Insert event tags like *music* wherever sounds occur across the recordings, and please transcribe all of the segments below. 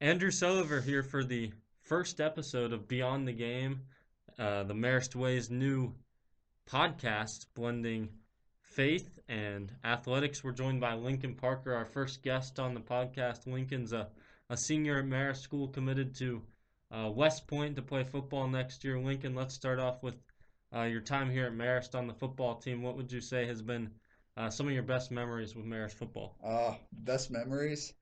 Andrew Sulliver here for the first episode of Beyond the Game, uh, the Marist Way's new podcast blending faith and athletics. We're joined by Lincoln Parker, our first guest on the podcast. Lincoln's a, a senior at Marist School committed to uh, West Point to play football next year. Lincoln, let's start off with uh, your time here at Marist on the football team. What would you say has been uh, some of your best memories with Marist football? Uh, best memories,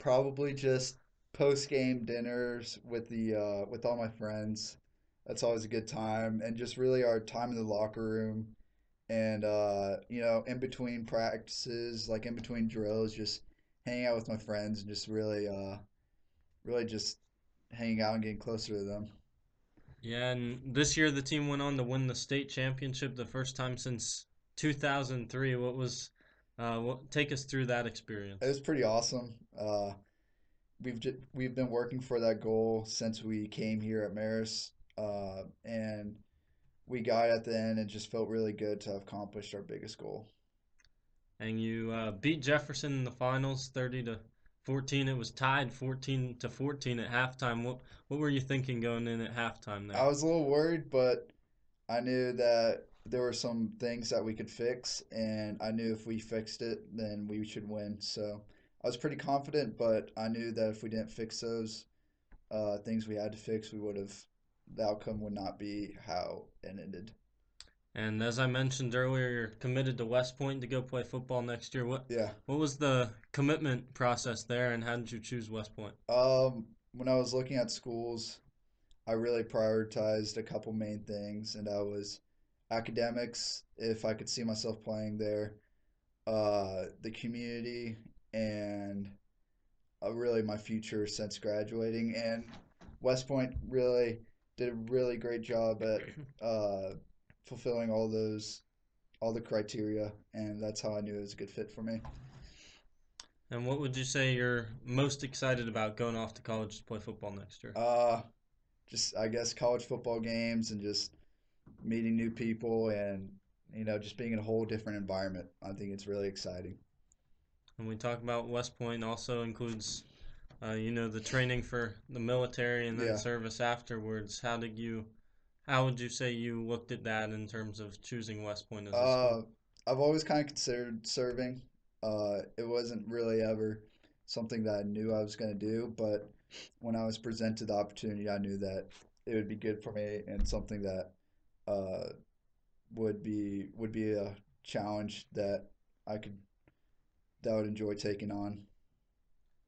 probably just post game dinners with the uh, with all my friends. That's always a good time, and just really our time in the locker room, and uh, you know, in between practices, like in between drills, just hanging out with my friends and just really, uh, really just hanging out and getting closer to them. Yeah, and this year the team went on to win the state championship the first time since 2003. What was, uh, what, take us through that experience. It was pretty awesome. Uh, we've just, we've been working for that goal since we came here at Marist, uh, and we got at the end and just felt really good to have accomplished our biggest goal. And you uh, beat Jefferson in the finals, 30 to 14. It was tied 14 to 14 at halftime. What what were you thinking going in at halftime there? I was a little worried, but I knew that there were some things that we could fix, and I knew if we fixed it, then we should win. So I was pretty confident, but I knew that if we didn't fix those uh, things we had to fix, we would have the outcome would not be how it ended. And as I mentioned earlier, you're committed to West Point to go play football next year. What Yeah. what was the commitment process there, and how did you choose West Point? Um, when I was looking at schools, I really prioritized a couple main things, and that was academics, if I could see myself playing there, uh, the community, and uh, really my future since graduating. And West Point really did a really great job at uh, fulfilling all those, all the criteria, and that's how I knew it was a good fit for me. And what would you say you're most excited about going off to college to play football next year? Uh, just I guess college football games and just meeting new people and you know just being in a whole different environment. I think it's really exciting. And we talk about West Point also includes, uh, you know, the training for the military and then Yeah. service afterwards. How did you, how would you say you looked at that in terms of choosing West Point as a Uh, school? I've always kind of considered serving. Uh, it wasn't really ever something that I knew I was going to do, but when I was presented the opportunity, I knew that it would be good for me and something that uh, would be would be a challenge that I could that I would enjoy taking on.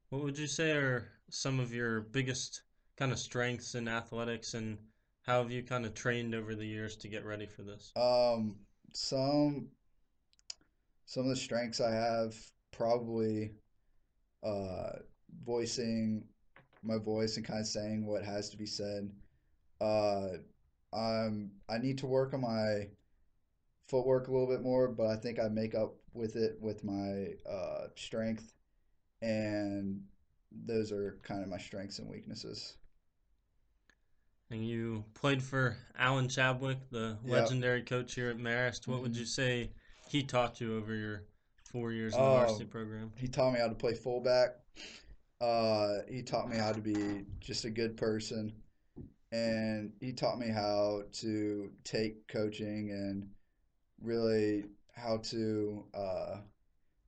What would you say are some of your biggest kind of strengths in athletics, and how have you kind of trained over the years to get ready for this? Um, some some of the strengths I have probably uh, voicing my voice and kind of saying what has to be said. Uh, um, I need to work on my footwork a little bit more, but I think I make up with it with my uh, strength, and those are kind of my strengths and weaknesses. And you played for Alan Chadwick, the Yeah. legendary coach here at Marist. What would Mhm. you say he taught you over your four years in the Oh, varsity program? He taught me how to play fullback. Uh, he taught me how to be just a good person, and he taught me how to take coaching and really how to uh,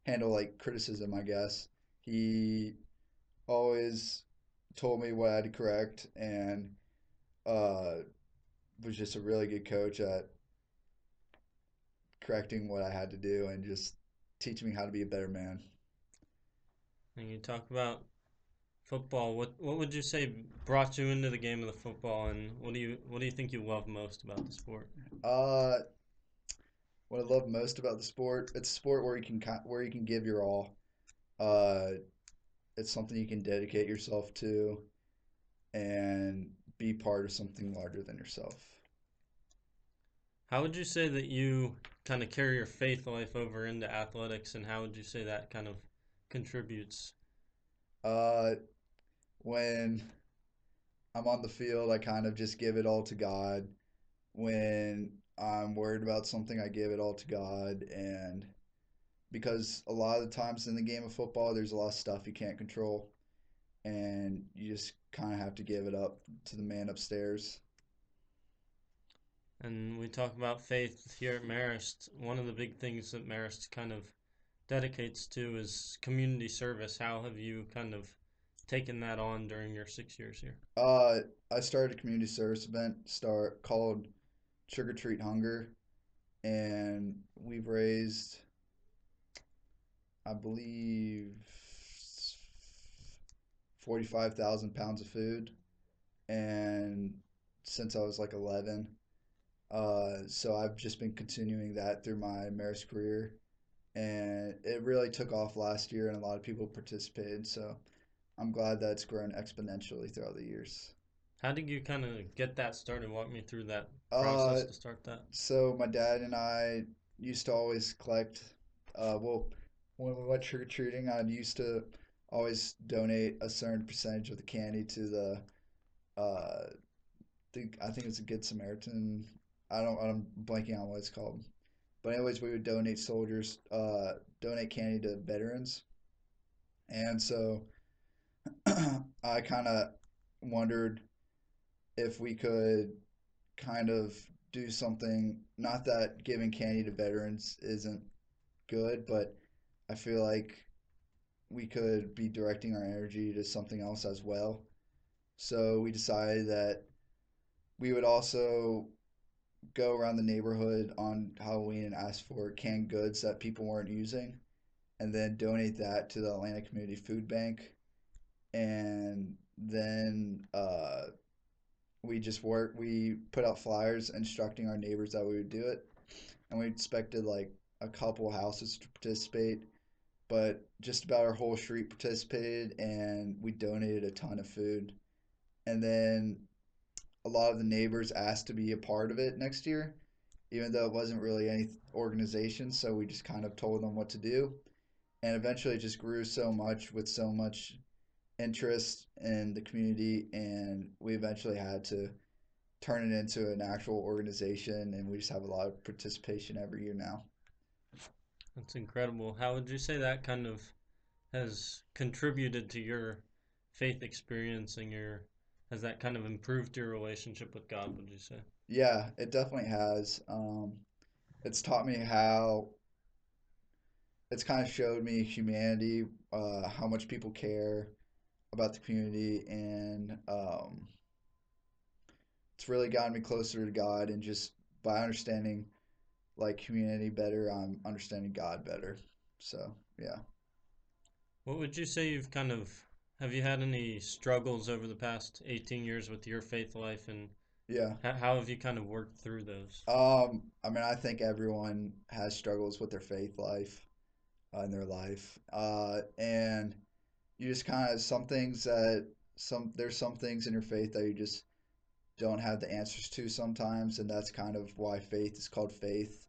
handle like criticism, I guess. He always told me what I had to correct, and uh, was just a really good coach at correcting what I had to do and just teaching me how to be a better man. And you talk about football. What what would you say brought you into the game of the football, and what do you what do you think you love most about the sport? Uh, what I love most about the sport, it's a sport where you can where you can give your all. Uh, it's something you can dedicate yourself to, and be part of something larger than yourself. How would you say that you kind of carry your faith life over into athletics, and how would you say that kind of contributes? Uh, when I'm on the field, I kind of just give it all to God. When I'm worried about something, I give it all to God. And because a lot of the times in the game of football, there's a lot of stuff you can't control. and you just kind of have to give it up to the man upstairs. And we talk about faith here at Marist. One of the big things that Marist kind of dedicates to is community service. How have you kind of taken that on during your six years here? Uh, I started a community service event start called Trick or Treat Hunger, and we've raised, I believe, forty-five thousand pounds of food, and since I was like eleven, uh, so I've just been continuing that through my Marist career, and it really took off last year, and a lot of people participated. So I'm glad that it's grown exponentially throughout the years. How did you kind of get that started? Walk me through that Uh, process to start that. so my dad and I used to always collect. Uh, well, when we went trick or treating, I used to always donate a certain percentage of the candy to the. Uh, think I think it's a Good Samaritan. I don't. I'm blanking on what it's called. But anyways, we would donate soldiers. Uh, donate candy to veterans, and so *clears throat* I kind of wondered if we could kind of do something. Not that giving candy to veterans isn't good, but I feel like we could be directing our energy to something else as well. So we decided that we would also go around the neighborhood on Halloween and ask for canned goods that people weren't using, and then donate that to the Atlanta Community Food Bank. And then uh, we just work. We put out flyers instructing our neighbors that we would do it, and we expected like a couple houses to participate, but just about our whole street participated, and we donated a ton of food. And then a lot of the neighbors asked to be a part of it next year, even though it wasn't really any organization. So we just kind of told them what to do, and eventually it just grew so much with so much interest in the community, and we eventually had to turn it into an actual organization, and we just have a lot of participation every year now. That's incredible. How would you say that kind of has contributed to your faith experience and your has that kind of improved your relationship with God, would you say? Yeah, it definitely has. Um, it's taught me how it's kind of showed me humanity, uh, how much people care about the community, and um, it's really gotten me closer to God. And just by understanding like community better, I'm understanding God better. So yeah. What would you say you've kind of have you had any struggles over the past 18 years with your faith life and Yeah. how, have you kind of worked through those? Um, I mean, I think everyone has struggles with their faith life, uh, in their life. Uh, and you just kind of some things that some there's some things in your faith that you just don't have the answers to sometimes, and that's kind of why faith is called faith.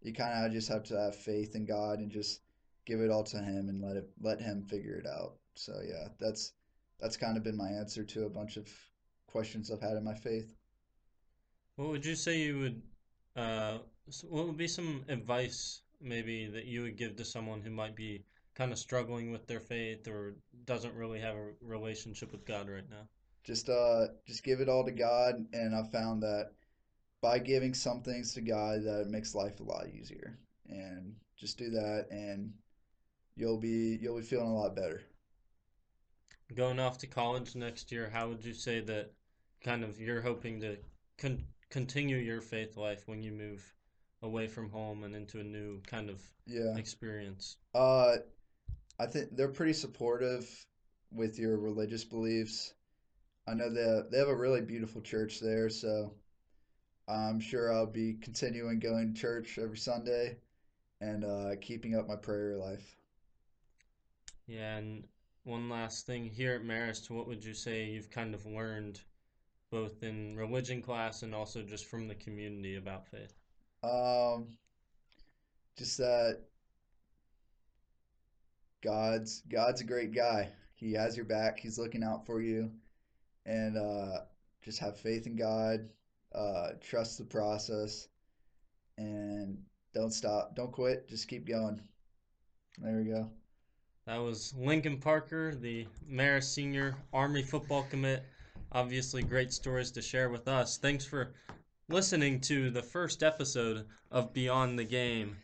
You kind of just have to have faith in God and just give it all to Him and let it let Him figure it out. So yeah, that's that's kind of been my answer to a bunch of questions I've had in my faith. What would you say you would uh what would be some advice maybe that you would give to someone who might be kind of struggling with their faith or doesn't really have a relationship with God right now? Just uh just give it all to God and I found that by giving some things to God that it makes life a lot easier. And just do that and you'll be you'll be feeling a lot better. Going off to college next year, how would you say that kind of you're hoping to con continue your faith life when you move away from home and into a new kind of Yeah. experience? Uh I think they're pretty supportive with your religious beliefs. I know they they have a really beautiful church there, so I'm sure I'll be continuing going to church every Sunday and uh keeping up my prayer life. Yeah, and one last thing here at Marist, what would you say you've kind of learned both in religion class and also just from the community about faith? Um just that God's God's a great guy. He has your back. He's looking out for you. And uh, just have faith in God. Uh, trust the process, and don't stop. Don't quit. Just keep going. There we go. That was Lincoln Parker, the Marist Senior Army football commit. Obviously, great stories to share with us. Thanks for listening to the first episode of Beyond the Game.